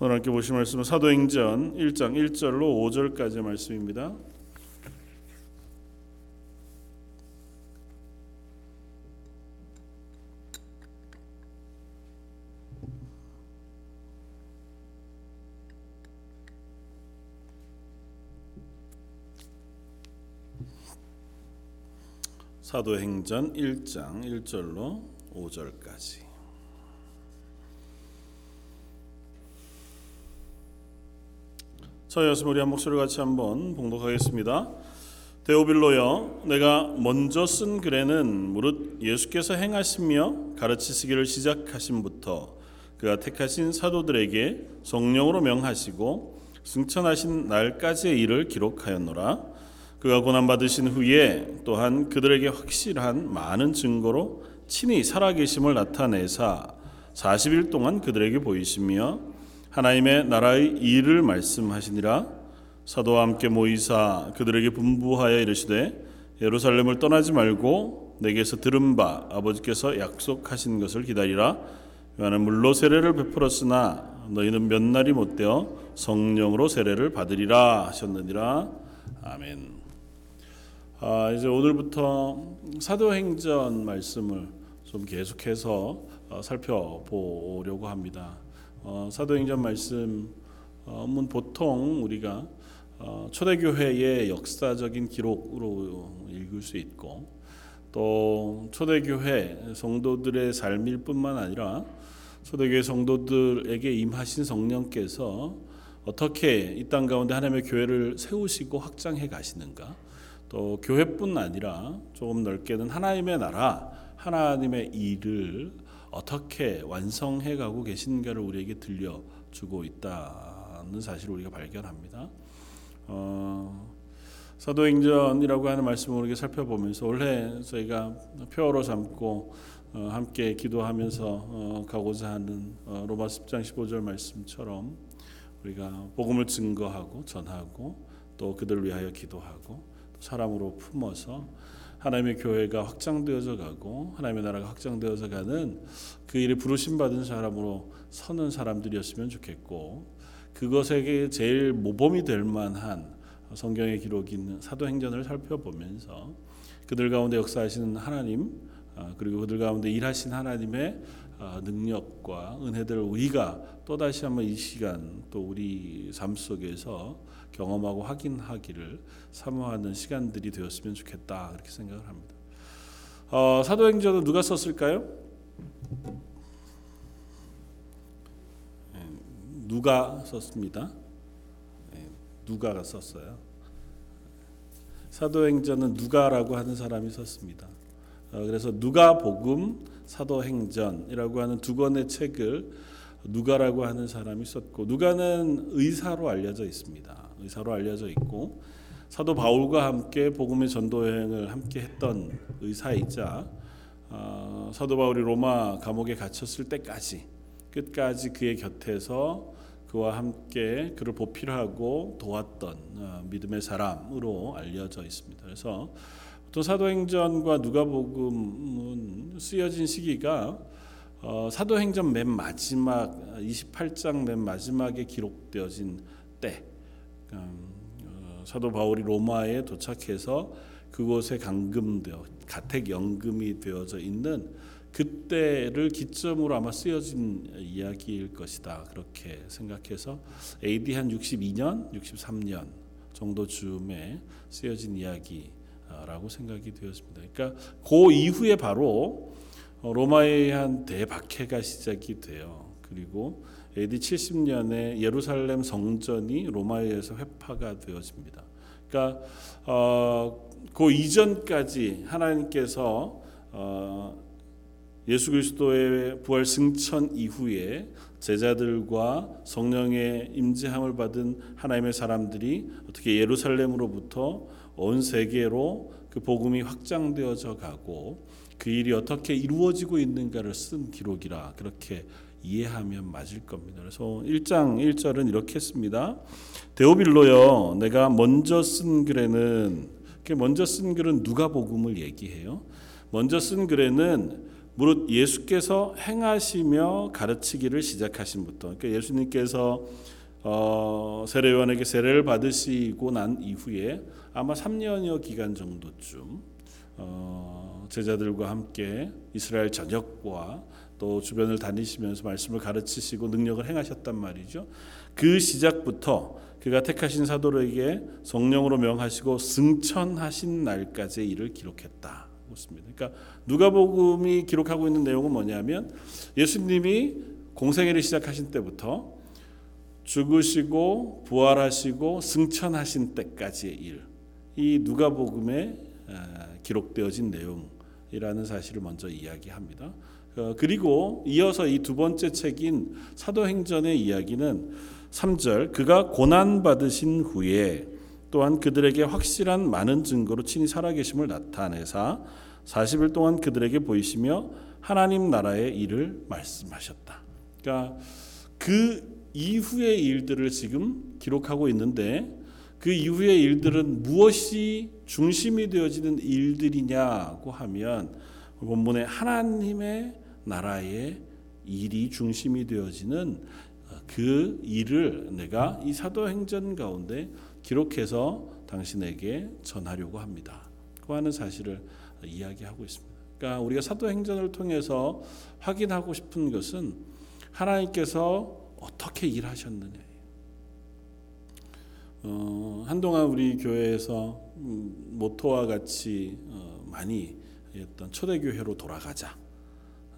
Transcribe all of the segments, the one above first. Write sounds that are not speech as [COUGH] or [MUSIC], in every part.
오늘 함께 보실 말씀은 사도행전 1장 1절로 5절까지의 말씀입니다. 사도행전 1장 1절로 5절까지 저였으면 우리 한 목소리 같이 한번 봉독하겠습니다. 데오빌로여 내가 먼저 쓴 글에는 무릇 예수께서 행하시며 가르치시기를 시작하신부터 그가 택하신 사도들에게 성령으로 명하시고 승천하신 날까지의 일을 기록하였노라 그가 고난 받으신 후에 또한 그들에게 확실한 많은 증거로 친히 살아계심을 나타내사 40일 동안 그들에게 보이시며 하나님의 나라의 일을 말씀하시니라 사도와 함께 모이사 그들에게 분부하여 이르시되 예루살렘을 떠나지 말고 내게서 들은 바 아버지께서 약속하신 것을 기다리라 요한은 물로 세례를 베풀었으나 너희는 몇 날이 못되어 성령으로 세례를 받으리라 하셨느니라 아멘. 아, 이제 오늘부터 사도행전 말씀을 좀 계속해서 어, 살펴보려고 합니다. 어, 사도행전 말씀은 보통 우리가 어, 초대교회의 역사적인 기록으로 읽을 수 있고 또 초대교회 성도들의 삶일 뿐만 아니라 초대교회 성도들에게 임하신 성령께서 어떻게 이 땅 가운데 하나님의 교회를 세우시고 확장해 가시는가? 또 교회뿐 아니라 조금 넓게는 하나님의 나라 하나님의 일을 어떻게 완성해 가고 계신가를 우리에게 들려주고 있다는 사실을 우리가 발견합니다. 어, 사도행전이라고 하는 말씀을 우리가 살펴보면서 올해 저희가 표어로 삼고 어, 함께 기도하면서 어, 가고자 하는 어, 로마 10장 15절 말씀처럼 우리가 복음을 증거하고 전하고 또 그들을 위하여 기도하고 사람으로 품어서 하나님의 교회가 확장되어져 가고 하나님의 나라가 확장되어져 가는 그 일에 부르심 받은 사람으로 서는 사람들이었으면 좋겠고 그것에게 제일 모범이 될 만한 성경의 있는 사도행전을 살펴보면서 그들 가운데 역사하시는 하나님 아, 그리고 그들 가운데 일하신 하나님의 아, 능력과 은혜들을 우리가 또 다시 한번 이 시간 또 우리 삶 속에서 경험하고 확인하기를 사모하는 시간들이 되었으면 좋겠다 그렇게 생각을 합니다. 어, 사도행전은 누가 썼을까요? 네, 누가 썼습니다. 네, 누가가 썼어요. 사도행전은 누가라고 하는 사람이 썼습니다. 어, 그래서 누가복음, 사도행전이라고 하는 두 권의 책을 누가라고 하는 사람이 썼고 누가는 의사로 알려져 있습니다. 의사로 알려져 있고 사도 바울과 함께 복음의 전도 여행을 함께 했던 의사이자 어, 사도 바울이 로마 감옥에 갇혔을 때까지 끝까지 그의 곁에서 그와 함께 그를 보필하고 도왔던 어, 믿음의 사람으로 알려져 있습니다. 그래서 또 사도행전과 누가복음은 쓰여진 시기가 어, 사도행전 맨 마지막 28장 맨 마지막에 기록되어진 때 사도 바울이 로마에 도착해서 그곳에 감금되어 가택 연금이 되어져 있는 그때를 기점으로 아마 쓰여진 이야기일 것이다 그렇게 생각해서 AD 한 62년, 63년 정도 즈음에 쓰여진 이야기라고 생각이 되었습니다. 그러니까 그 이후에 바로 로마에 의한 대박해가 시작이 돼요. 그리고 AD 70년에 예루살렘 성전이 로마에 의해서 회파가 되어집니다. 그러니까 어, 그 이전까지 하나님께서 어, 예수 그리스도의 부활 승천 이후에 제자들과 성령의 임재함을 받은 하나님의 사람들이 어떻게 예루살렘으로부터 온 세계로 그 복음이 확장되어져 가고 그 일이 어떻게 이루어지고 있는가를 쓴 기록이라 그렇게 이해하면 맞을 겁니다. 그래서 1장 1절은 이렇게 했습니다. 데오빌로여 내가 먼저 쓴 글에는 먼저 쓴 글은 누가복음을 얘기해요. 먼저 쓴 글에는 무릇 예수께서 행하시며 가르치기를 시작하신부터 그러니까 예수님께서 어, 세례 요한에게 세례를 받으시고 난 이후에 아마 3년여 기간 정도쯤 어, 제자들과 함께 이스라엘 전역과 또 주변을 다니시면서 말씀을 가르치시고 능력을 행하셨단 말이죠. 그 시작부터 그가 택하신 사도들에게 성령으로 명하시고 승천하신 날까지의 일을 기록했다. 그렇습니다. 그러니까 누가복음이 기록하고 있는 내용은 뭐냐면 예수님이 공생애를 시작하신 때부터 죽으시고 부활하시고 승천하신 때까지의 일. 이 누가복음에 아, 기록되어진 내용 이라는 사실을 먼저 이야기합니다. 어, 그리고 이어서 이 두 번째 책인 사도행전의 이야기는 3절 그가 고난 받으신 후에 또한 그들에게 확실한 많은 증거로 친히 살아계심을 나타내사 40일 동안 그들에게 보이시며 하나님 나라의 일을 말씀하셨다. 그러니까 그 이후의 일들을 지금 기록하고 있는데 그 이후의 일들은 무엇이 중심이 되어지는 일들이냐고 하면 본문에 하나님의 나라의 일이 중심이 되어지는 그 일을 내가 이 사도행전 가운데 기록해서 당신에게 전하려고 합니다. 그 하는 사실을 이야기하고 있습니다. 그러니까 우리가 사도행전을 통해서 확인하고 싶은 것은 하나님께서 어떻게 일하셨느냐. 어, 한동안 우리 교회에서 음, 모토와 같이 어, 많이 했던 초대교회로 돌아가자.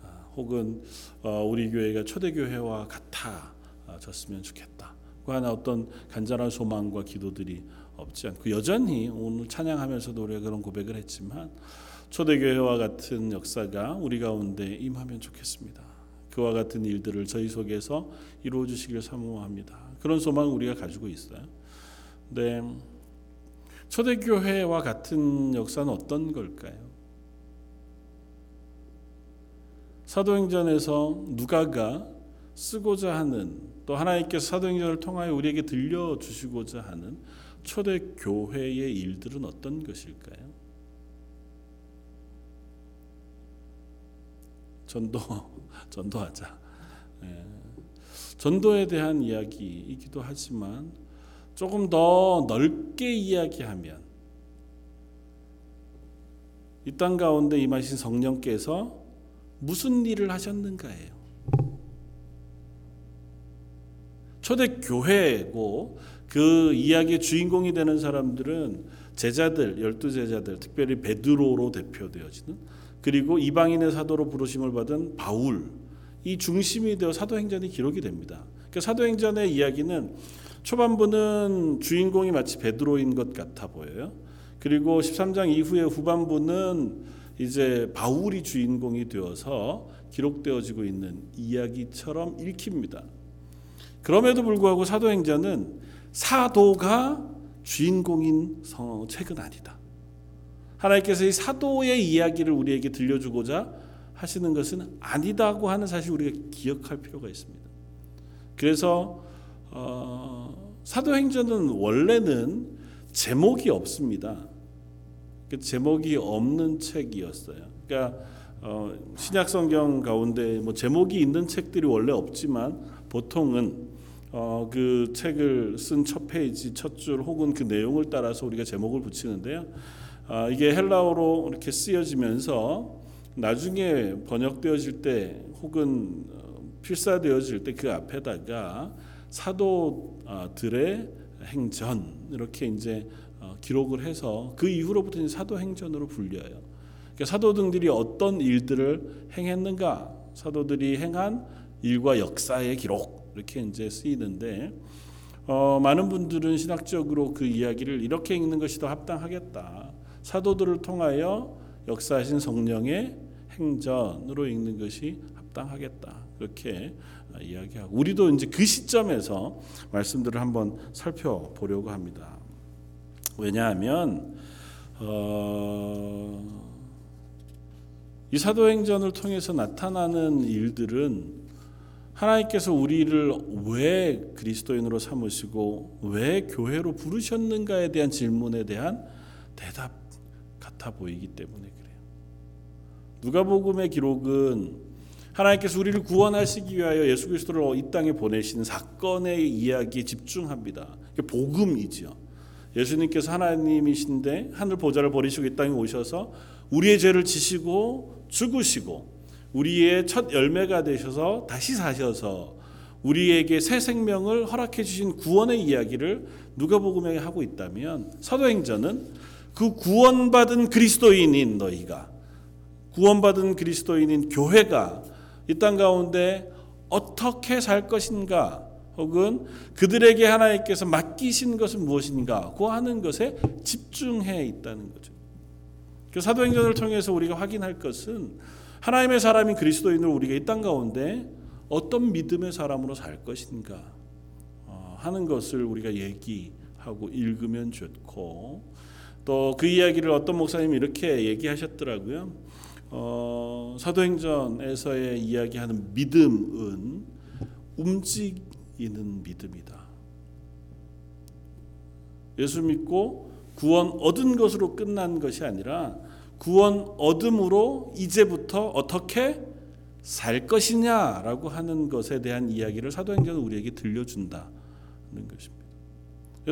아, 혹은 어, 우리 교회가 초대교회와 같아졌으면 좋겠다. 그 하나 어떤 간절한 소망과 기도들이 없지 않고 여전히 오늘 찬양하면서도 우리가 그런 고백을 했지만 초대교회와 같은 역사가 우리 가운데 임하면 좋겠습니다. 그와 같은 일들을 저희 속에서 이루어 주시길 사모합니다. 그런 소망 우리가 가지고 있어요. 네. 초대교회와 같은 역사는 어떤 걸까요? 사도행전에서 누가가 쓰고자 하는 또 하나님께서 사도행전을 통하여 우리에게 들려 주시고자 하는 초대 교회의 일들은 어떤 것일까요? 전도 [LAUGHS] 전도하자. 예. 전도에 대한 이야기이기도 하지만 조금 더 넓게 이야기하면 이 땅 가운데 임하신 성령께서 무슨 일을 하셨는가예요. 초대 교회고 그 이야기의 주인공이 되는 사람들은 제자들, 열두 제자들, 특별히 베드로로 대표되어지는 그리고 이방인의 사도로 부르심을 받은 바울 이 중심이 되어 사도행전이 기록이 됩니다. 그러니까 사도행전의 이야기는 초반부는 주인공이 마치 베드로인 것 같아 보여요. 그리고 13장 이후의 후반부는 이제 바울이 주인공이 되어서 기록되어지고 있는 이야기처럼 읽힙니다. 그럼에도 불구하고 사도행전은 사도가 주인공인 책은 아니다. 하나님께서 이 사도의 이야기를 우리에게 들려주고자 하시는 것은 아니다고 하는 사실 우리가 기억할 필요가 있습니다. 그래서 어, 사도행전은 원래는 제목이 없습니다. 그 제목이 없는 책이었어요. 그러니까 어, 신약 성경 가운데 뭐 제목이 있는 책들이 원래 없지만 보통은 어, 그 책을 쓴 첫 페이지, 첫 줄 혹은 그 내용을 따라서 우리가 제목을 붙이는데요. 아, 이게 헬라어로 이렇게 쓰여지면서 나중에 번역되어질 때 혹은 어, 필사되어질 때 그 앞에다가 사도들의 행전 이렇게 이제 어, 기록을 해서 그 이후로부터 이제 사도행전으로 불려요. 그러니까 사도등들이 어떤 일들을 행했는가, 사도들이 행한 일과 역사의 기록 이렇게 이제 쓰이는데 어, 많은 분들은 신학적으로 그 이야기를 이렇게 읽는 것이 더 합당하겠다. 사도들을 통하여 역사하신 성령의 행전으로 읽는 것이 합당하겠다. 그렇게 이야기하고 우리도 이제 그 시점에서 말씀들을 한번 살펴보려고 합니다. 왜냐하면 어, 이 사도행전을 통해서 나타나는 일들은 하나님께서 우리를 왜 그리스도인으로 삼으시고 왜 교회로 부르셨는가에 대한 질문에 대한 대답 같아 보이기 때문에 그래요. 누가복음의 기록은 하나님께서 우리를 구원하시기 위하여 예수 그리스도를 이 땅에 보내신 사건의 이야기에 집중합니다. 복음이죠. 예수님께서 하나님이신데 하늘 보좌를 버리시고 이 땅에 오셔서 우리의 죄를 지시고 죽으시고 우리의 첫 열매가 되셔서 다시 사셔서 우리에게 새 생명을 허락해 주신 구원의 이야기를 누가복음에 하고 있다면 사도행전은 그 구원받은 그리스도인인 너희가 구원받은 그리스도인인 교회가 이 땅 가운데 어떻게 살 것인가 혹은 그들에게 하나님께서 맡기신 것은 무엇인가 고 하는 것에 집중해 있다는 거죠. 그 사도행전을 통해서 우리가 확인할 것은 하나님의 사람인 그리스도인으로 우리가 이 땅 가운데 어떤 믿음의 사람으로 살 것인가 어, 하는 것을 우리가 얘기하고 읽으면 좋고 또 그 이야기를 어떤 목사님이 이렇게 얘기하셨더라고요. 어, 사도행전에서의 이야기하는 믿음은 움직이는 믿음이다. 예수 믿고 구원 얻은 것으로 끝난 것이 아니라 구원 얻음으로 이제부터 어떻게 살 것이냐라고 하는 것에 대한 이야기를 사도행전은 우리에게 들려준다는 것입니다.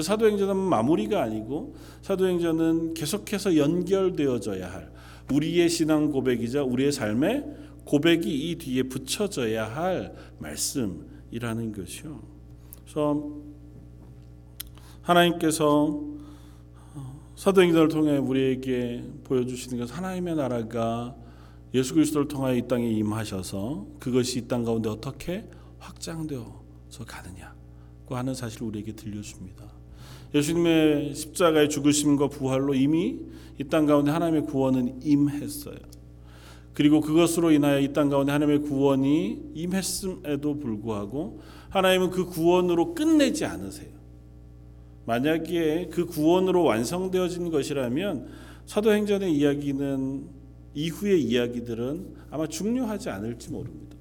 사도행전은 마무리가 아니고 사도행전은 계속해서 연결되어져야 할 우리의 신앙 고백이자 우리의 삶의 고백이 이 뒤에 붙여져야 할 말씀이라는 것이요. 그래서 하나님께서 사도행전을 통해 우리에게 보여주시는 것은 하나님의 나라가 예수 그리스도를 통하여 이 땅에 임하셔서 그것이 이 땅 가운데 어떻게 확장되어서 가느냐고 하는 사실을 우리에게 들려줍니다. 예수님의 십자가의 죽으심과 부활로 이미 이 땅 가운데 하나님의 구원은 임했어요. 그리고 그것으로 인하여 이 땅 가운데 하나님의 구원이 임했음에도 불구하고 하나님은 그 구원으로 끝내지 않으세요. 만약에 그 구원으로 완성되어진 것이라면 사도행전의 이야기는 이후의 이야기들은 아마 중요하지 않을지 모릅니다.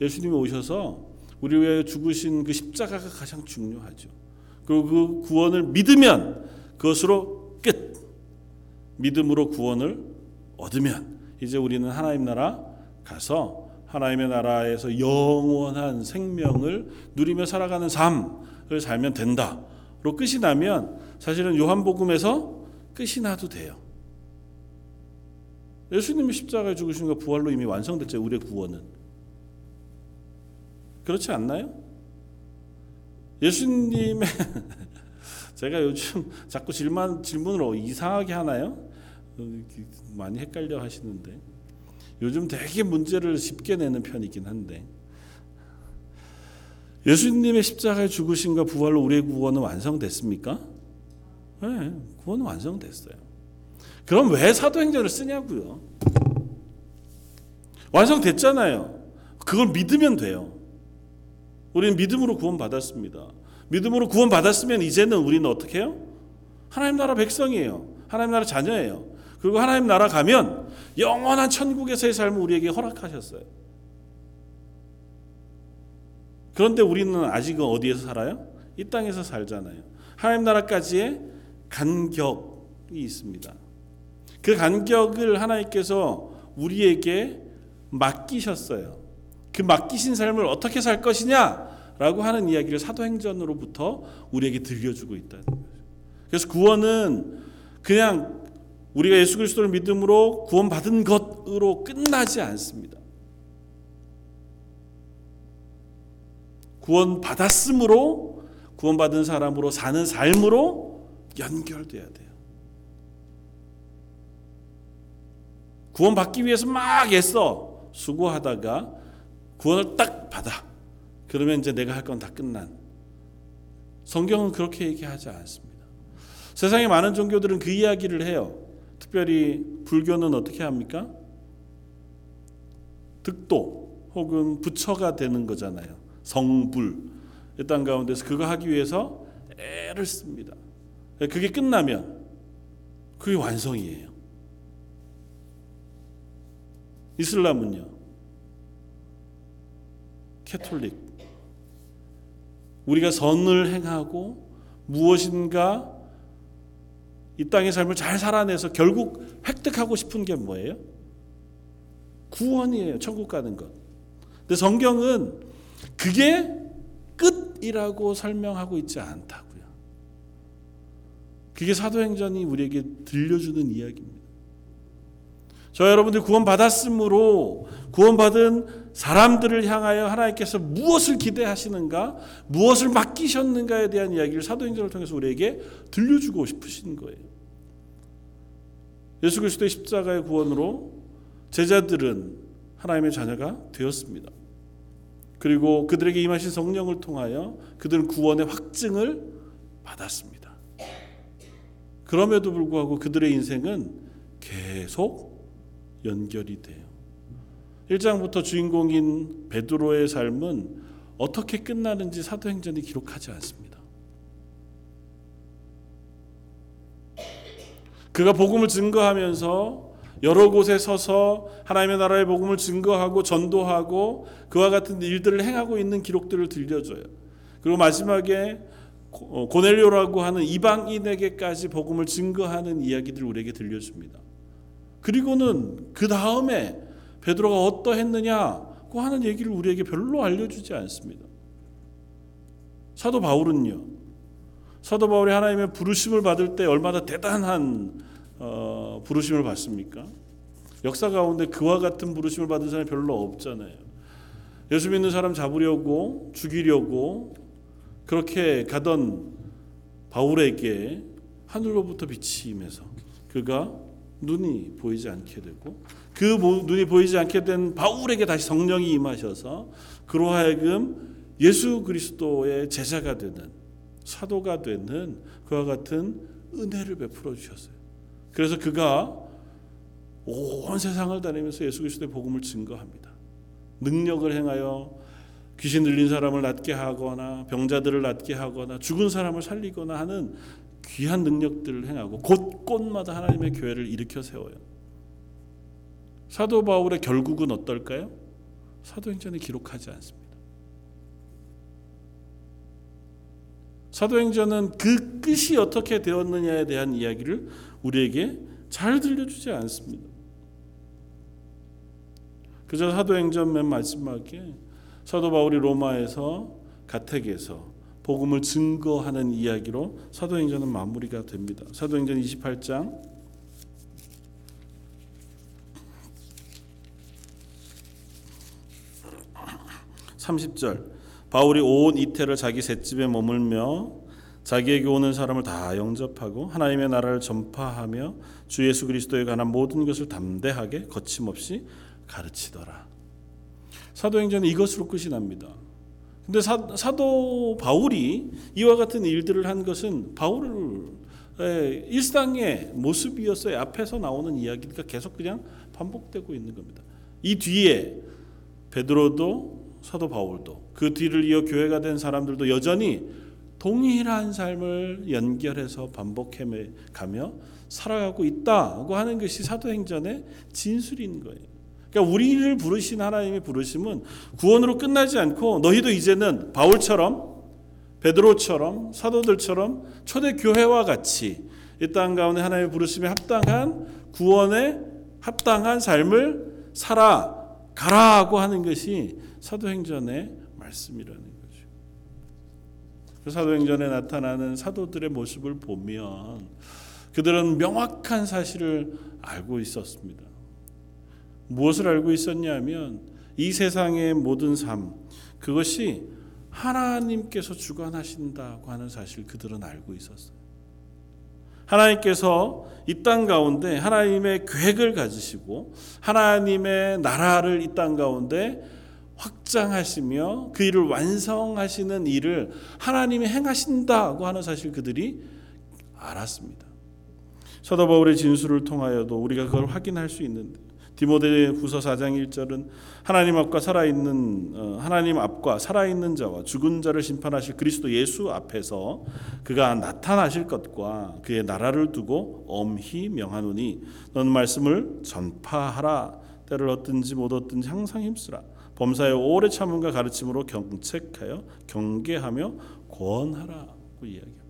예수님이 오셔서 우리 위하여 죽으신 그 십자가가 가장 중요하죠. 그리고 그 구원을 믿으면 그것으로 끝. 믿음으로 구원을 얻으면 이제 우리는 하나님 나라 가서 하나님의 나라에서 영원한 생명을 누리며 살아가는 삶을 살면 된다로 끝이 나면 사실은 요한복음에서 끝이 나도 돼요. 예수님이 십자가에 죽으신 것 부활로 이미 완성됐죠. 우리의 구원은. 그렇지 않나요? 예수님의 [LAUGHS] 제가 요즘 자꾸 질문 질문을 이상하게 하나요? 어, 많이 헷갈려 하시는데 요즘 되게 문제를 쉽게 내는 편이긴 한데 예수님의 십자가에 죽으신과 부활로 우리의 구원은 완성됐습니까? 네, 구원은 완성됐어요. 그럼 왜 사도행전을 쓰냐고요? 완성됐잖아요. 그걸 믿으면 돼요. 우리는 믿음으로 구원받았습니다. 믿음으로 구원받았으면 이제는 우리는 어떻게 해요? 하나님 나라 백성이에요. 하나님 나라 자녀예요. 그리고 하나님 나라 가면 영원한 천국에서의 삶을 우리에게 허락하셨어요. 그런데 우리는 아직은 어디에서 살아요? 이 땅에서 살잖아요. 하나님 나라까지의 간격이 있습니다. 그 간격을 하나님께서 우리에게 맡기셨어요. 그 맡기신 삶을 어떻게 살 것이냐라고 하는 이야기를 사도행전으로부터 우리에게 들려주고 있다는 거죠. 그래서 구원은 그냥 우리가 예수 그리스도를 믿음으로 구원받은 것으로 끝나지 않습니다. 구원받았으므로 구원받은 사람으로 사는 삶으로 연결돼야 돼요. 구원받기 위해서 막 애써 수고하다가 구원을 딱 받아. 그러면 이제 내가 할 건 다 끝난. 성경은 그렇게 얘기하지 않습니다. 세상에 많은 종교들은 그 이야기를 해요. 특별히 불교는 어떻게 합니까? 득도 혹은 부처가 되는 거잖아요. 성불. 이 땅 가운데서 그거 하기 위해서 애를 씁니다. 그게 끝나면 그게 완성이에요. 이슬람은요. 캐톨릭. 우리가 선을 행하고 무엇인가 이 땅의 삶을 잘 살아내서 결국 획득하고 싶은 게 뭐예요? 구원이에요. 천국 가는 것. 근데 성경은 그게 끝이라고 설명하고 있지 않다고요. 그게 사도행전이 우리에게 들려주는 이야기입니다. 저 여러분들 구원 받았으므로 구원받은 사람들을 향하여 하나님께서 무엇을 기대하시는가, 무엇을 맡기셨는가에 대한 이야기를 사도행전을 통해서 우리에게 들려주고 싶으신 거예요. 예수 그리스도의 십자가의 구원으로 제자들은 하나님의 자녀가 되었습니다. 그리고 그들에게 임하신 성령을 통하여 그들은 구원의 확증을 받았습니다. 그럼에도 불구하고 그들의 인생은 계속 연결이 돼요. 1장부터 주인공인 베드로의 삶은 어떻게 끝나는지 사도행전이 기록하지 않습니다. 그가 복음을 증거하면서 여러 곳에 서서 하나님의 나라의 복음을 증거하고 전도하고 그와 같은 일들을 행하고 있는 기록들을 들려줘요. 그리고 마지막에 어, 고넬료라고 하는 이방인에게까지 복음을 증거하는 이야기들 우리에게 들려줍니다. 그리고는 그 다음에 베드로가 어떠했느냐고 하는 얘기를 우리에게 별로 알려주지 않습니다. 사도 바울은요. 사도 바울이 하나님의 부르심을 받을 때 얼마나 대단한 어, 부르심을 받습니까? 역사 가운데 그와 같은 부르심을 받은 사람이 별로 없잖아요. 예수 믿는 사람 잡으려고 죽이려고 그렇게 가던 바울에게 하늘로부터 임해서 그가 눈이 보이지 않게 되고 그 눈이 보이지 않게 된 바울에게 다시 성령이 임하셔서 그로 하여금 예수 그리스도의 제자가 되는 사도가 되는 그와 같은 은혜를 베풀어 주셨어요. 그래서 그가 온 세상을 다니면서 예수 그리스도의 복음을 증거합니다. 능력을 행하여 귀신 들린 사람을 낫게 하거나 병자들을 낫게 하거나 죽은 사람을 살리거나 하는 귀한 능력들을 행하고 곳곳마다 하나님의 교회를 일으켜 세워요. 사도 바울의 결국은 어떨까요? 사도행전에 기록하지 않습니다. 사도행전은 그 끝이 어떻게 되었느냐에 대한 이야기를 우리에게 잘 들려주지 않습니다. 그저 사도행전 맨 마지막에 사도 바울이 로마에서 가택에서 복음을 증거하는 이야기로 사도행전은 마무리가 됩니다. 사도행전 28장 30절 바울이 온 이태를 자기 셋집에 머물며 자기에게 오는 사람을 다 영접하고 하나님의 나라를 전파하며 주 예수 그리스도에 관한 모든 것을 담대하게 거침없이 가르치더라. 사도행전은 이것으로 끝이 납니다. 근데 사, 도 바울이 이와 같은 일들을 한 것은 바울의 일상의 모습이었어요. 앞에서 나오는 이야기가 계속 그냥 반복되고 있는 겁니다. 이 뒤에 베드로도 사도 바울도 그 뒤를 이어 교회가 된 사람들도 여전히 동일한 삶을 연결해서 반복해 가며 살아가고 있다고 하는 것이 사도행전의 진술인 거예요. 그러니까 우리를 부르신 하나님의 부르심은 구원으로 끝나지 않고 너희도 이제는 바울처럼 베드로처럼 사도들처럼 초대 교회와 같이 이 땅 가운데 하나님의 부르심에 합당한 구원에 합당한 삶을 살아 가라고 하는 것이 사도행전의 말씀이라는 거죠. 그 사도행전에 나타나는 사도들의 모습을 보면 그들은 명확한 사실을 알고 있었습니다. 무엇을 알고 있었냐면 이 세상의 모든 삶 그것이 하나님께서 주관하신다고 하는 사실 그들은 알고 있었어요. 하나님께서 이 땅 가운데 하나님의 계획을 가지시고 하나님의 나라를 이 땅 가운데 확장하시며 그 일을 완성하시는 일을 하나님이 행하신다고 하는 사실 그들이 알았습니다. 사도 바울의 진술을 통하여도 우리가 그걸 확인할 수 있는데 디모데후서 4장 1절은 하나님 앞과 살아있는 어, 하나님 앞과 살아있는 자와 죽은 자를 심판하실 그리스도 예수 앞에서 그가 나타나실 것과 그의 나라를 두고 엄히 명하노니 너는 말씀을 전파하라 때를 얻든지 못 얻든지 항상 힘쓰라 범사에 오래 참음과 가르침으로 경책하여 경계하며 권하라고 이야기합니다.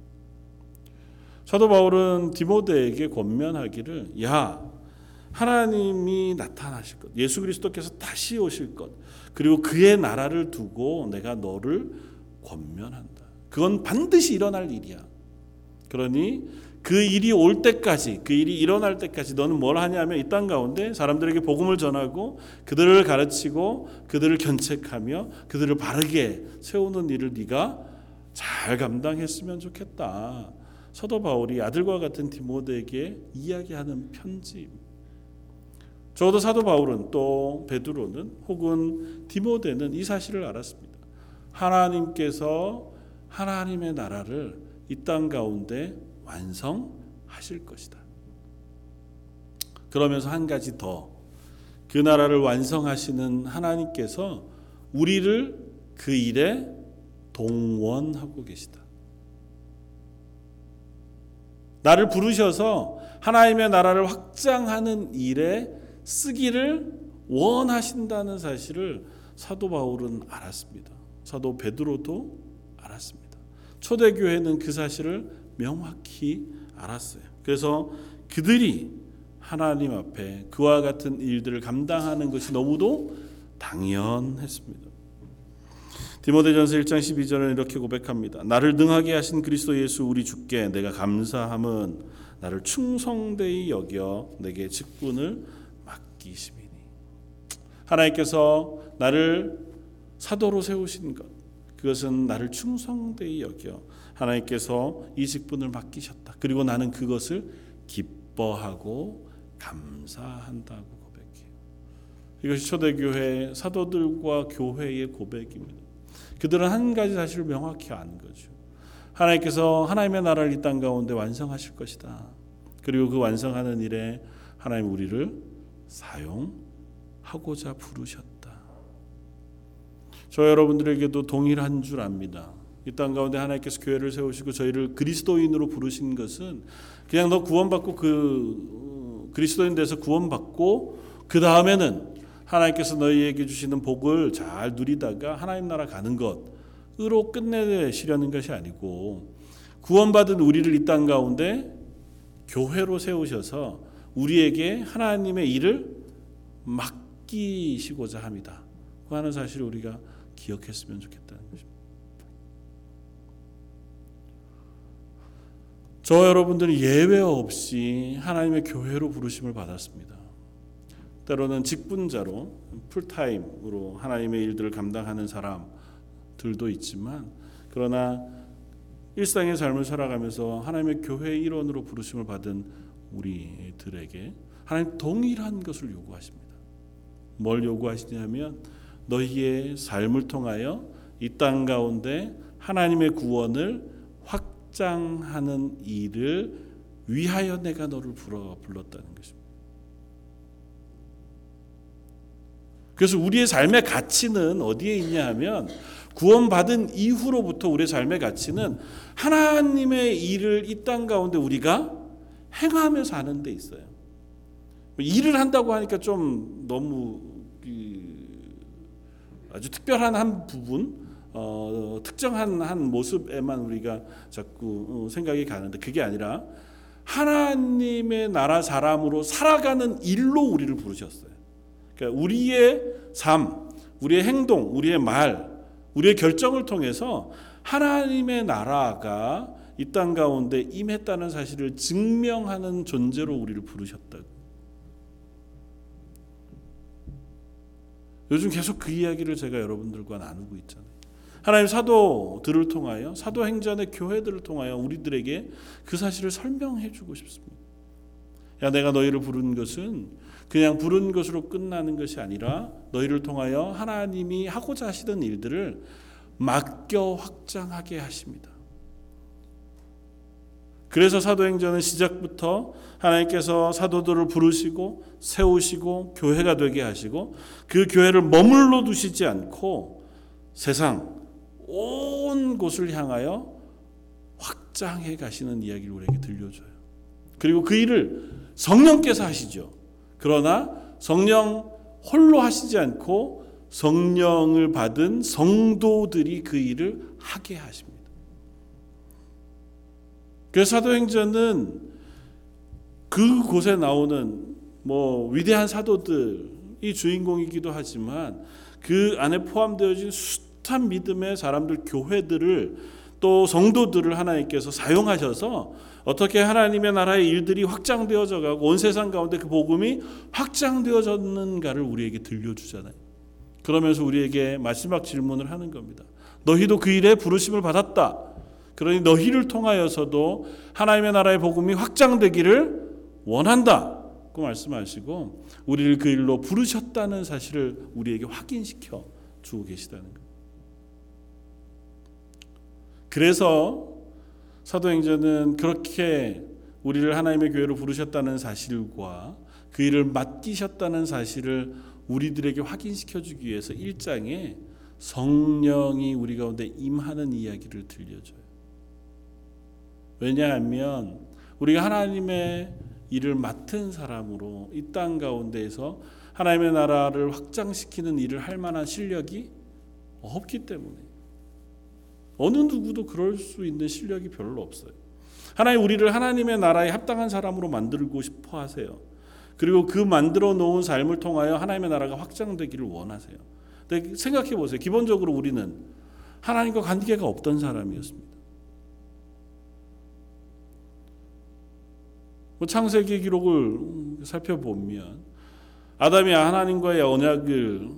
사도 바울은 디모데에게 권면하기를 야 하나님이 나타나실 것, 예수 그리스도께서 다시 오실 것, 그리고 그의 나라를 두고 내가 너를 권면한다. 그건 반드시 일어날 일이야. 그러니 그 일이 올 때까지, 그 일이 일어날 때까지 너는 뭘 하냐면 이 땅 가운데 사람들에게 복음을 전하고 그들을 가르치고 그들을 견책하며 그들을 바르게 세우는 일을 네가 잘 감당했으면 좋겠다. 사도 바울이 아들과 같은 디모데에게 이야기하는 편지. 적어도 사도 바울은 또 베드로는 혹은 디모데는 이 사실을 알았습니다. 하나님께서 하나님의 나라를 이 땅 가운데 완성하실 것이다. 그러면서 한 가지 더 그 나라를 완성하시는 하나님께서 우리를 그 일에 동원하고 계시다. 나를 부르셔서 하나님의 나라를 확장하는 일에 쓰기를 원하신다는 사실을 사도 바울은 알았습니다. 사도 베드로도 알았습니다. 초대교회는 그 사실을 명확히 알았어요. 그래서 그들이 하나님 앞에 그와 같은 일들을 감당하는 것이 너무도 당연했습니다. 디모데전서 1장 12절은 이렇게 고백합니다. 나를 능하게 하신 그리스도 예수 우리 주께 내가 감사함은 나를 충성되이 여겨 내게 직분을 맡기심이니. 하나님께서 나를 사도로 세우신 것 그것은 나를 충성되이 여겨 하나님께서 이 직분을 맡기셨다. 그리고 나는 그것을 기뻐하고 감사한다고 고백해요. 이것이 초대교회 사도들과 교회의 고백입니다. 그들은 한 가지 사실을 명확히 아는 거죠. 하나님께서 하나님의 나라를 이 땅 가운데 완성하실 것이다. 그리고 그 완성하는 일에 하나님 우리를 사용하고자 부르셨다. 저 여러분들에게도 동일한 줄 압니다. 이 땅 가운데 하나님께서 교회를 세우시고 저희를 그리스도인으로 부르신 것은 그냥 너 구원받고 그 그리스도인 돼서 구원받고 그 다음에는 하나님께서 너희에게 주시는 복을 잘 누리다가 하나님 나라 가는 것으로 끝내시려는 것이 아니고 구원받은 우리를 이 땅 가운데 교회로 세우셔서 우리에게 하나님의 일을 맡기시고자 합니다. 그 하는 사실을 우리가 기억했으면 좋겠다 저 여러분들은 예외 없이 하나님의 교회로 부르심을 받았습니다. 때로는 직분자로 풀타임으로 하나님의 일들을 감당하는 사람들도 있지만 그러나 일상의 삶을 살아가면서 하나님의 교회의 일원으로 부르심을 받은 우리들에게 하나님 동일한 것을 요구하십니다. 뭘 요구하시냐면 너희의 삶을 통하여 이 땅 가운데 하나님의 구원을 확 장하는 일을 위하여 내가 너를 불러 불렀다는 것입니다. 그래서 우리의 삶의 가치는 어디에 있냐 하면 구원받은 이후로부터 우리의 삶의 가치는 하나님의 일을 이 땅 가운데 우리가 행하며 사는 데 있어요. 일을 한다고 하니까 좀 너무 아주 특별한 한 부분, 어, 특정한 한 모습에만 우리가 자꾸 어, 생각이 가는데 그게 아니라 하나님의 나라 사람으로 살아가는 일로 우리를 부르셨어요. 그러니까 우리의 삶, 우리의 행동, 우리의 말, 우리의 결정을 통해서 하나님의 나라가 이 땅 가운데 임했다는 사실을 증명하는 존재로 우리를 부르셨다. 요즘 계속 그 이야기를 제가 여러분들과 나누고 있잖아요. 하나님 사도들을 통하여 사도행전의 교회들을 통하여 우리들에게 그 사실을 설명해 주고 싶습니다. 야 내가 너희를 부른 것은 그냥 부른 것으로 끝나는 것이 아니라 너희를 통하여 하나님이 하고자 하시던 일들을 맡겨 확장하게 하십니다. 그래서 사도행전은 시작부터 하나님께서 사도들을 부르시고 세우시고 교회가 되게 하시고 그 교회를 머물러 두시지 않고 세상 온 곳을 향하여 확장해 가시는 이야기를 우리에게 들려줘요. 그리고 그 일을 성령께서 하시죠. 그러나 성령 홀로 하시지 않고 성령을 받은 성도들이 그 일을 하게 하십니다. 그래서 사도행전은 그곳에 나오는 뭐 위대한 사도들이 주인공이기도 하지만 그 안에 포함되어진 숱한 믿음의 사람들 교회들을 또 성도들을 하나님께서 사용하셔서 어떻게 하나님의 나라의 일들이 확장되어져 가고 온 세상 가운데 그 복음이 확장되어졌는가를 우리에게 들려주잖아요. 그러면서 우리에게 마지막 질문을 하는 겁니다. 너희도 그 일에 부르심을 받았다. 그러니 너희를 통하여서도 하나님의 나라의 복음이 확장되기를 원한다. 고 말씀하시고 우리를 그 일로 부르셨다는 사실을 우리에게 확인시켜 주고 계시다는 것. 그래서 사도행전은 그렇게 우리를 하나님의 교회로 부르셨다는 사실과 그 일을 맡기셨다는 사실을 우리들에게 확인시켜 주기 위해서 1장에 성령이 우리 가운데 임하는 이야기를 들려줘요. 왜냐하면 우리가 하나님의 일을 맡은 사람으로 이 땅 가운데에서 하나님의 나라를 확장시키는 일을 할 만한 실력이 없기 때문에 어느 누구도 그럴 수 있는 실력이 별로 없어요. 하나님 우리를 하나님의 나라에 합당한 사람으로 만들고 싶어 하세요. 그리고 그 만들어 놓은 삶을 통하여 하나님의 나라가 확장되기를 원하세요. 근데 생각해 보세요. 기본적으로 우리는 하나님과 관계가 없던 사람이었습니다. 뭐 창세기 기록을 살펴보면 아담이 하나님과의 언약을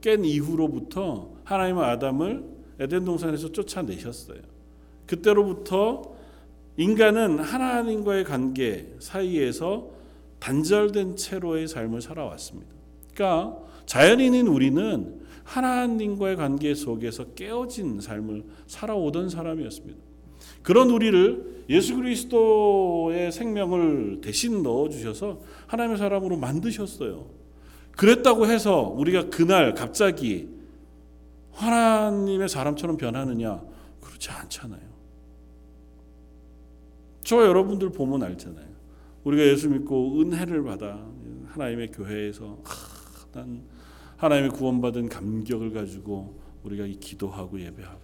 깬 이후로부터 하나님은 아담을 에덴 동산에서 쫓아내셨어요. 그때로부터 인간은 하나님과의 관계 사이에서 단절된 채로의 삶을 살아왔습니다. 그러니까 자연인인 우리는 하나님과의 관계 속에서 깨어진 삶을 살아오던 사람이었습니다. 그런 우리를 예수 그리스도의 생명을 대신 넣어 주셔서 하나님의 사람으로 만드셨어요. 그랬다고 해서 우리가 그날 갑자기 하나님의 사람처럼 변하느냐? 그렇지 않잖아요. 저 여러분들 보면 알잖아요. 우리가 예수 믿고 은혜를 받아 하나님의 교회에서 하, 난 하나님의 구원받은 감격을 가지고 우리가 기도하고 예배하고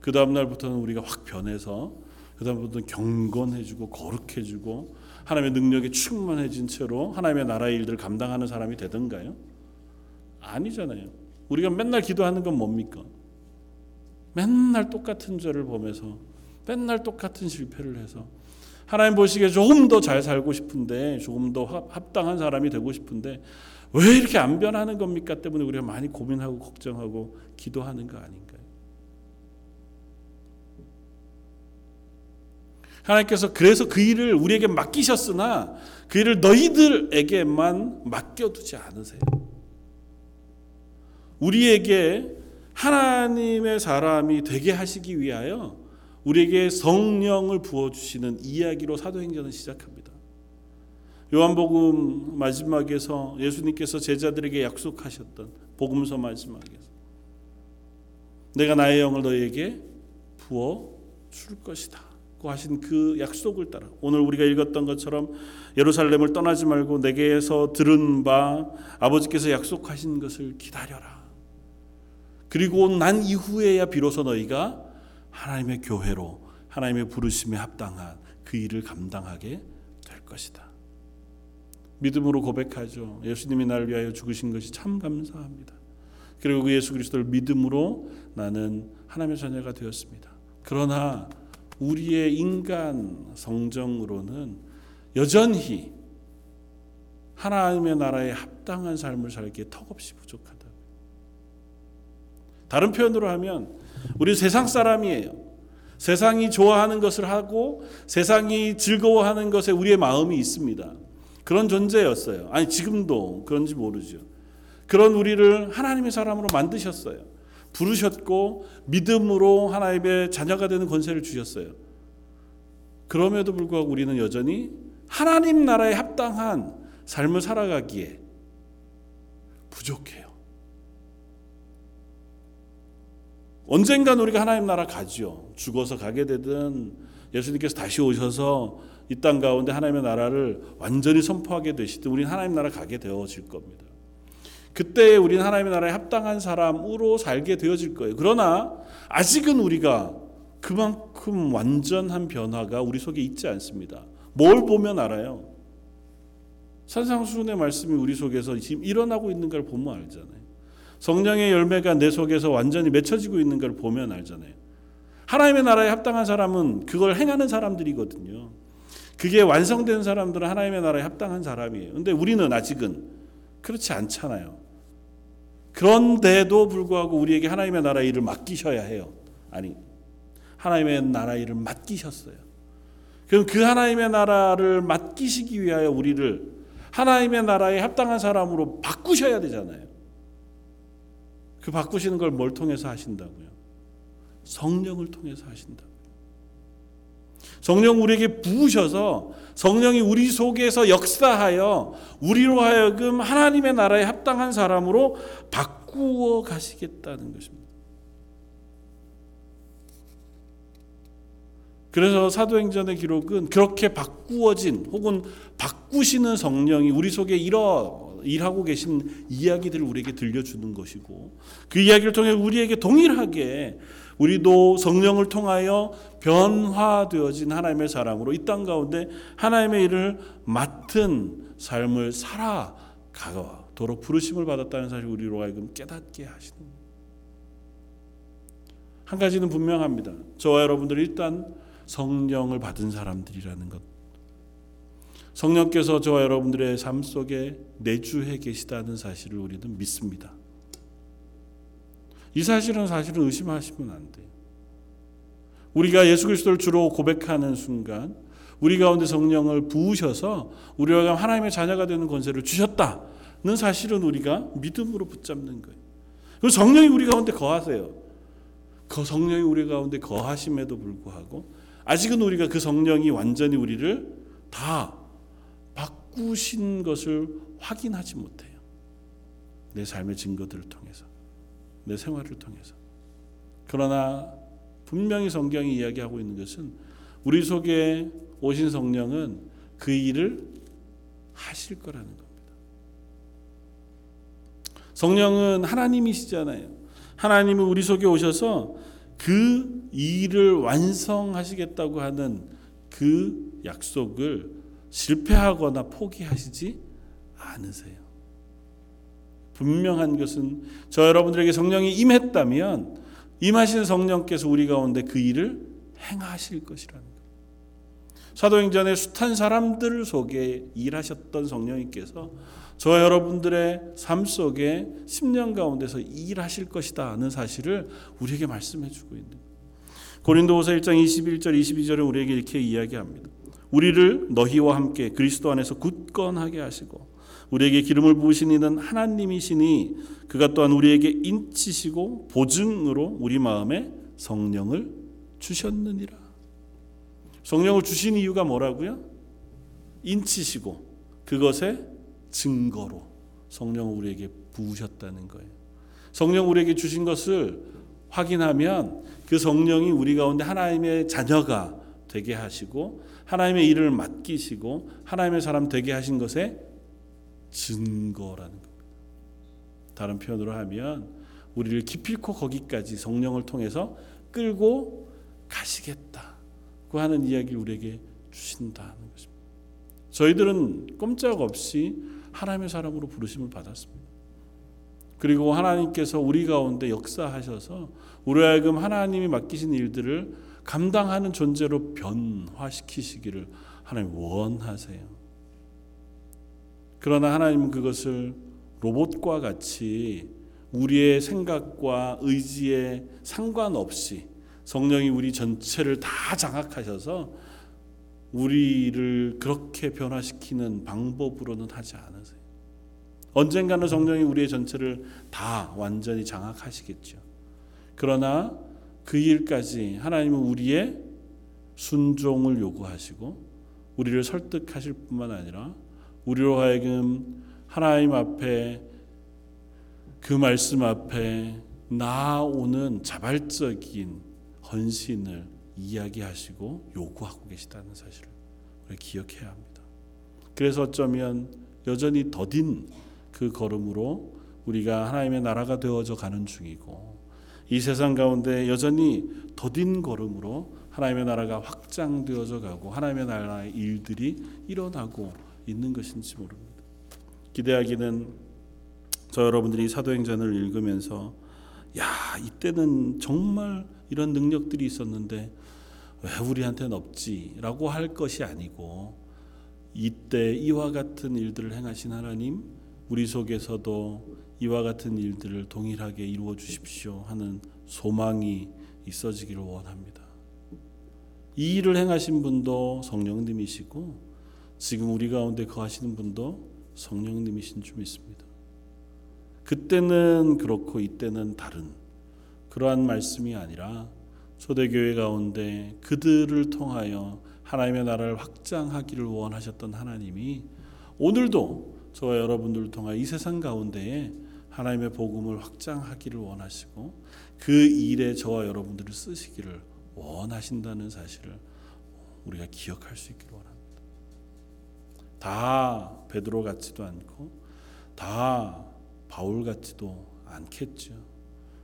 그 다음 날부터는 우리가 확 변해서 그 다음부터는 경건해지고 거룩해지고 하나님의 능력에 충만해진 채로 하나님의 나라의 일들을 감당하는 사람이 되던가요? 아니잖아요. 우리가 맨날 기도하는 건 뭡니까? 맨날 똑같은 죄를 보면서 맨날 똑같은 실패를 해서 하나님 보시기에 조금 더 잘 살고 싶은데 조금 더 합당한 사람이 되고 싶은데 왜 이렇게 안 변하는 겁니까? 때문에 우리가 많이 고민하고 걱정하고 기도하는 거 아닌가요? 하나님께서 그래서 그 일을 우리에게 맡기셨으나 그 일을 너희들에게만 맡겨두지 않으세요. 우리에게 하나님의 사람이 되게 하시기 위하여 우리에게 성령을 부어 주시는 이야기로 사도행전은 시작합니다. 요한복음 마지막에서 예수님께서 제자들에게 약속하셨던 복음서 마지막에서 내가 나의 영을 너희에게 부어 줄 것이다. 고 하신 그 약속을 따라 오늘 우리가 읽었던 것처럼 예루살렘을 떠나지 말고 내게서 들은 바 아버지께서 약속하신 것을 기다려라. 그리고 난 이후에야 비로소 너희가 하나님의 교회로 하나님의 부르심에 합당한 그 일을 감당하게 될 것이다. 믿음으로 고백하죠. 예수님이 나를 위하여 죽으신 것이 참 감사합니다. 그리고 그 예수 그리스도를 믿음으로 나는 하나님의 자녀가 되었습니다. 그러나 우리의 인간 성정으로는 여전히 하나님의 나라에 합당한 삶을 살기에 턱없이 부족하다. 다른 표현으로 하면 우리 세상 사람이에요. 세상이 좋아하는 것을 하고 세상이 즐거워하는 것에 우리의 마음이 있습니다. 그런 존재였어요. 아니 지금도 그런지 모르죠. 그런 우리를 하나님의 사람으로 만드셨어요. 부르셨고 믿음으로 하나님의 자녀가 되는 권세를 주셨어요. 그럼에도 불구하고 우리는 여전히 하나님 나라에 합당한 삶을 살아가기에 부족해요. 언젠간 우리가 하나님 나라 가죠. 죽어서 가게 되든 예수님께서 다시 오셔서 이 땅 가운데 하나님의 나라를 완전히 선포하게 되시든 우리는 하나님 나라 가게 되어질 겁니다. 그때 우리는 하나님의 나라에 합당한 사람으로 살게 되어질 거예요. 그러나 아직은 우리가 그만큼 완전한 변화가 우리 속에 있지 않습니다. 뭘 보면 알아요? 산상수훈의 말씀이 우리 속에서 지금 일어나고 있는 걸 보면 알잖아요. 성령의 열매가 내 속에서 완전히 맺혀지고 있는 걸 보면 알잖아요. 하나님의 나라에 합당한 사람은 그걸 행하는 사람들이거든요. 그게 완성된 사람들은 하나님의 나라에 합당한 사람이에요. 근데 우리는 아직은 그렇지 않잖아요. 그런데도 불구하고 우리에게 하나님의 나라 일을 맡기셔야 해요. 아니, 하나님의 나라 일을 맡기셨어요. 그럼 그 하나님의 나라를 맡기시기 위하여 우리를 하나님의 나라에 합당한 사람으로 바꾸셔야 되잖아요. 그 바꾸시는 걸 뭘 통해서 하신다고요? 성령을 통해서 하신다. 성령 우리에게 부으셔서 성령이 우리 속에서 역사하여 우리로 하여금 하나님의 나라에 합당한 사람으로 바꾸어 가시겠다는 것입니다. 그래서 사도행전의 기록은 그렇게 바꾸어진 혹은 바꾸시는 성령이 우리 속에 일어 일하고 계신 이야기들을 우리에게 들려주는 것이고 그 이야기를 통해 우리에게 동일하게 우리도 성령을 통하여 변화되어진 하나님의 사람으로 이 땅 가운데 하나님의 일을 맡은 삶을 살아가도록 부르심을 받았다는 사실 우리로 하여금 깨닫게 하시는 한 가지는 분명합니다. 저와 여러분들 일단 성령을 받은 사람들이라는 것. 성령께서 저와 여러분들의 삶 속에 내주해 계시다는 사실을 우리는 믿습니다. 이 사실은 사실은 의심하시면 안 돼요. 우리가 예수 그리스도를 주로 고백하는 순간 우리 가운데 성령을 부으셔서 우리가 하나님의 자녀가 되는 권세를 주셨다는 사실은 우리가 믿음으로 붙잡는 거예요. 그 성령이 우리 가운데 거하세요. 그 성령이 우리 가운데 거하심에도 불구하고 아직은 우리가 그 성령이 완전히 우리를 다 바꾸신 것을 확인하지 못해요. 내 삶의 증거들을 통해서, 내 생활을 통해서. 그러나 분명히 성경이 이야기하고 있는 것은 우리 속에 오신 성령은 그 일을 하실 거라는 겁니다. 성령은 하나님이시잖아요. 하나님은 우리 속에 오셔서 그 일을 완성하시겠다고 하는 그 약속을 실패하거나 포기하시지 않으세요. 분명한 것은 저 여러분들에게 성령이 임했다면 임하신 성령께서 우리 가운데 그 일을 행하실 것이라는 것. 사도행전의 숱한 사람들 속에 일하셨던 성령님께서 저와 여러분들의 삶 속에 10년 가운데서 일하실 것이다 하는 사실을 우리에게 말씀해 주고 있는 고린도후서 1장 21절 22절에 우리에게 이렇게 이야기합니다. 우리를 너희와 함께 그리스도 안에서 굳건하게 하시고 우리에게 기름을 부으신 이는 하나님이시니 그가 또한 우리에게 인치시고 보증으로 우리 마음에 성령을 주셨느니라. 성령을 주신 이유가 뭐라고요? 인치시고 그것의 증거로 성령을 우리에게 부으셨다는 거예요. 성령 우리에게 주신 것을 확인하면 그 성령이 우리 가운데 하나님의 자녀가 되게 하시고 하나님의 일을 맡기시고 하나님의 사람 되게 하신 것의 증거라는 겁니다. 다른 표현으로 하면 우리를 기필코 거기까지 성령을 통해서 끌고 가시겠다고 하는 이야기를 우리에게 주신다는 것입니다. 저희들은 꼼짝없이 하나님의 사람으로 부르심을 받았습니다. 그리고 하나님께서 우리 가운데 역사하셔서 우리 하여금 하나님이 맡기신 일들을 감당하는 존재로 변화시키시기를 하나님 원하세요. 그러나 하나님은 그것을 로봇과 같이 우리의 생각과 의지에 상관없이 성령이 우리 전체를 다 장악하셔서 우리를 그렇게 변화시키는 방법으로는 하지 않으세요. 언젠가는 성령이 우리의 전체를 다 완전히 장악하시겠죠. 그러나 그 일까지 하나님은 우리의 순종을 요구하시고 우리를 설득하실 뿐만 아니라 우리로 하여금 하나님 앞에 그 말씀 앞에 나오는 자발적인 헌신을 이야기하시고 요구하고 계시다는 사실을 우리 기억해야 합니다. 그래서 어쩌면 여전히 더딘 그 걸음으로 우리가 하나님의 나라가 되어져 가는 중이고 이 세상 가운데 여전히 더딘 걸음으로 하나님의 나라가 확장되어져 가고 하나님의 나라의 일들이 일어나고 있는 것인지 모릅니다. 기대하기는 저 여러분들이 사도행전을 읽으면서 야 이때는 정말 이런 능력들이 있었는데 왜 우리한테는 없지라고 할 것이 아니고 이때 이와 같은 일들을 행하신 하나님 우리 속에서도 이와 같은 일들을 동일하게 이루어 주십시오 하는 소망이 있어지기를 원합니다. 이 일을 행하신 분도 성령님이시고 지금 우리 가운데 거하시는 분도 성령님이신 줄 믿습니다. 그때는 그렇고 이때는 다른 그러한 말씀이 아니라 초대교회 가운데 그들을 통하여 하나님의 나라를 확장하기를 원하셨던 하나님이 오늘도 저와 여러분들을 통하여 이 세상 가운데에 하나님의 복음을 확장하기를 원하시고 그 일에 저와 여러분들을 쓰시기를 원하신다는 사실을 우리가 기억할 수 있기를 원합니다. 다 베드로 같지도 않고 다 바울 같지도 않겠죠.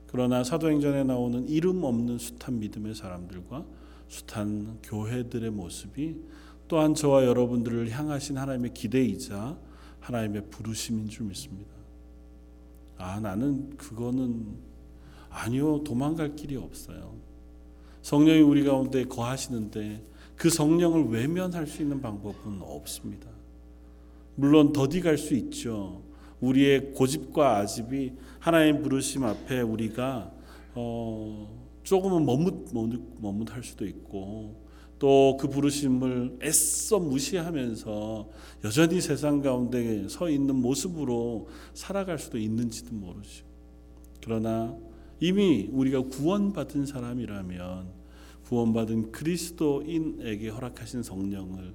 그러나 사도행전에 나오는 이름 없는 숱한 믿음의 사람들과 숱한 교회들의 모습이 또한 저와 여러분들을 향하신 하나님의 기대이자 하나님의 부르심인 줄 믿습니다. 아, 나는 그거는 아니요, 도망갈 길이 없어요. 성령이 우리 가운데 거하시는데 그 성령을 외면할 수 있는 방법은 없습니다. 물론 더디 갈 수 있죠. 우리의 고집과 아집이 하나님 부르심 앞에 우리가 어, 조금은 머뭇 머뭇 할 수도 있고 또 그 부르심을 애써 무시하면서 여전히 세상 가운데 서 있는 모습으로 살아갈 수도 있는지도 모르죠. 그러나 이미 우리가 구원받은 사람이라면 구원받은 그리스도인에게 허락하신 성령을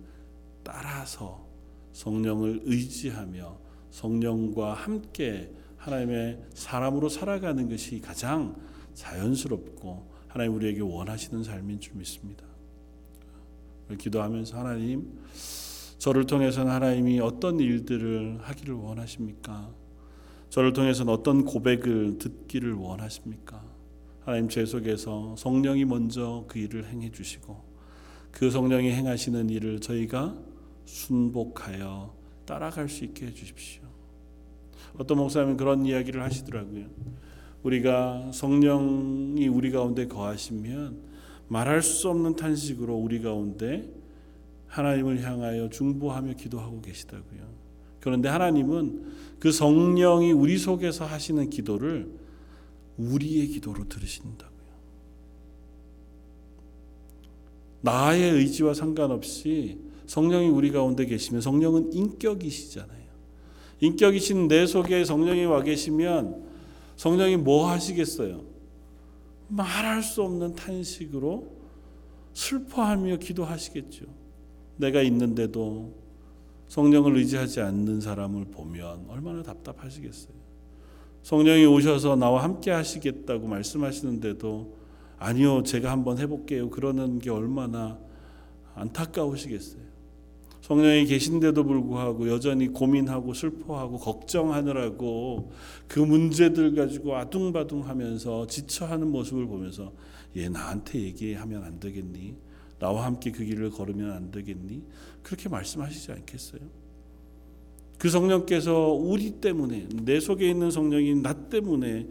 따라서 성령을 의지하며 성령과 함께 하나님의 사람으로 살아가는 것이 가장 자연스럽고 하나님 우리에게 원하시는 삶인 줄 믿습니다. 기도하면서 하나님 저를 통해서는 하나님이 어떤 일들을 하기를 원하십니까? 저를 통해서는 어떤 고백을 듣기를 원하십니까? 하나님 제 속에서 성령이 먼저 그 일을 행해 주시고 그 성령이 행하시는 일을 저희가 순복하여 따라갈 수 있게 해 주십시오. 어떤 목사님은 그런 이야기를 하시더라고요. 우리가 성령이 우리 가운데 거하시면 말할 수 없는 탄식으로 우리 가운데 하나님을 향하여 중보하며 기도하고 계시다고요. 그런데 하나님은 그 성령이 우리 속에서 하시는 기도를 우리의 기도로 들으신다고요. 나의 의지와 상관없이 성령이 우리 가운데 계시면 성령은 인격이시잖아요. 인격이신 내 속에 성령이 와 계시면 성령이 뭐 하시겠어요? 말할 수 없는 탄식으로 슬퍼하며 기도하시겠죠. 내가 있는데도 성령을 의지하지 않는 사람을 보면 얼마나 답답하시겠어요. 성령이 오셔서 나와 함께 하시겠다고 말씀하시는데도 아니요, 제가 한번 해볼게요. 그러는 게 얼마나 안타까우시겠어요. 성령이 계신데도 불구하고 여전히 고민하고 슬퍼하고 걱정하느라고 그 문제들 가지고 아둥바둥 하면서 지쳐하는 모습을 보면서 얘 나한테 얘기하면 안 되겠니? 나와 함께 그 길을 걸으면 안 되겠니? 그렇게 말씀하시지 않겠어요? 그 성령께서 우리 때문에 내 속에 있는 성령이 나 때문에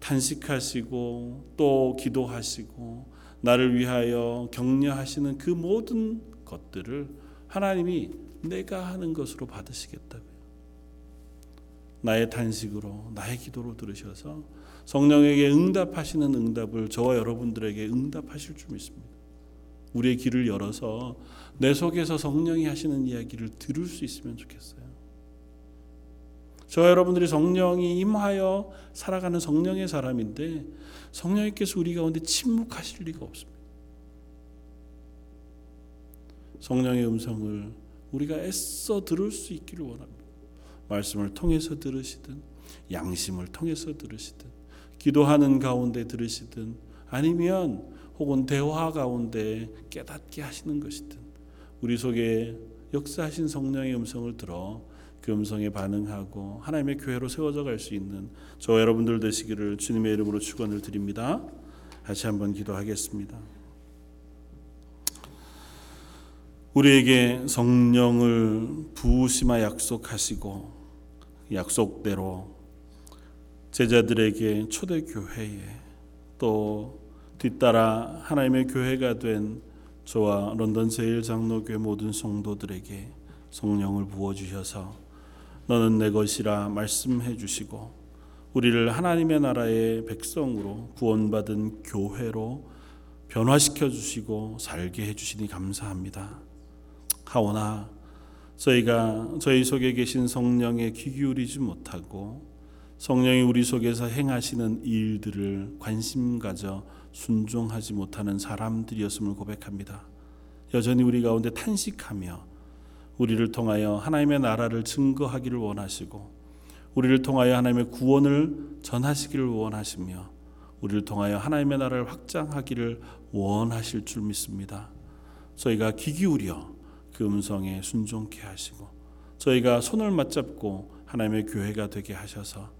탄식하시고 또 기도하시고 나를 위하여 격려하시는 그 모든 것들을 하나님이 내가 하는 것으로 받으시겠다고요. 나의 탄식으로 나의 기도로 들으셔서 성령에게 응답하시는 응답을 저와 여러분들에게 응답하실 줄 믿습니다. 우리의 귀를 열어서 내 속에서 성령이 하시는 이야기를 들을 수 있으면 좋겠어요. 저 여러분들이 성령이 임하여 살아가는 성령의 사람인데 성령님께서 우리 가운데 침묵하실 리가 없습니다. 성령의 음성을 우리가 애써 들을 수 있기를 원합니다. 말씀을 통해서 들으시든 양심을 통해서 들으시든 기도하는 가운데 들으시든 아니면 혹은 대화 가운데 깨닫게 하시는 것이든 우리 속에 역사하신 성령의 음성을 들어 그 음성에 반응하고 하나님의 교회로 세워져 갈 수 있는 저 여러분들 되시기를 주님의 이름으로 축원을 드립니다. 다시 한번 기도하겠습니다. 우리에게 성령을 부으시마 약속하시고 약속대로 제자들에게 초대 교회에 또 뒤따라 하나님의 교회가 된 저와 런던 제일 장로교회 모든 성도들에게 성령을 부어 주셔서 너는 내 것이라 말씀해 주시고 우리를 하나님의 나라의 백성으로 구원받은 교회로 변화시켜 주시고 살게 해 주시니 감사합니다. 하오나 저희가 저희 속에 계신 성령에 귀 기울이지 못하고 성령이 우리 속에서 행하시는 일들을 관심 가져 순종하지 못하는 사람들이었음을 고백합니다. 여전히 우리 가운데 탄식하며 우리를 통하여 하나님의 나라를 증거하기를 원하시고 우리를 통하여 하나님의 구원을 전하시기를 원하시며 우리를 통하여 하나님의 나라를 확장하기를 원하실 줄 믿습니다. 저희가 귀 기울여 그 음성에 순종케 하시고 저희가 손을 맞잡고 하나님의 교회가 되게 하셔서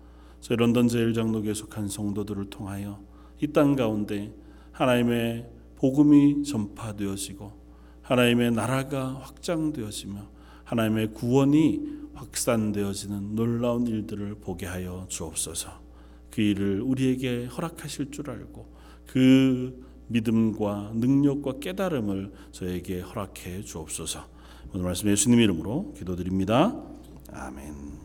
저희 런던 제일장로교에 속한 성도들을 통하여 이 땅 가운데 하나님의 복음이 전파되어지고 하나님의 나라가 확장되어지며 하나님의 구원이 확산되어지는 놀라운 일들을 보게 하여 주옵소서. 그 일을 우리에게 허락하실 줄 알고 그 믿음과 능력과 깨달음을 저에게 허락해 주옵소서. 오늘 말씀 예수님 이름으로 기도드립니다. 아멘.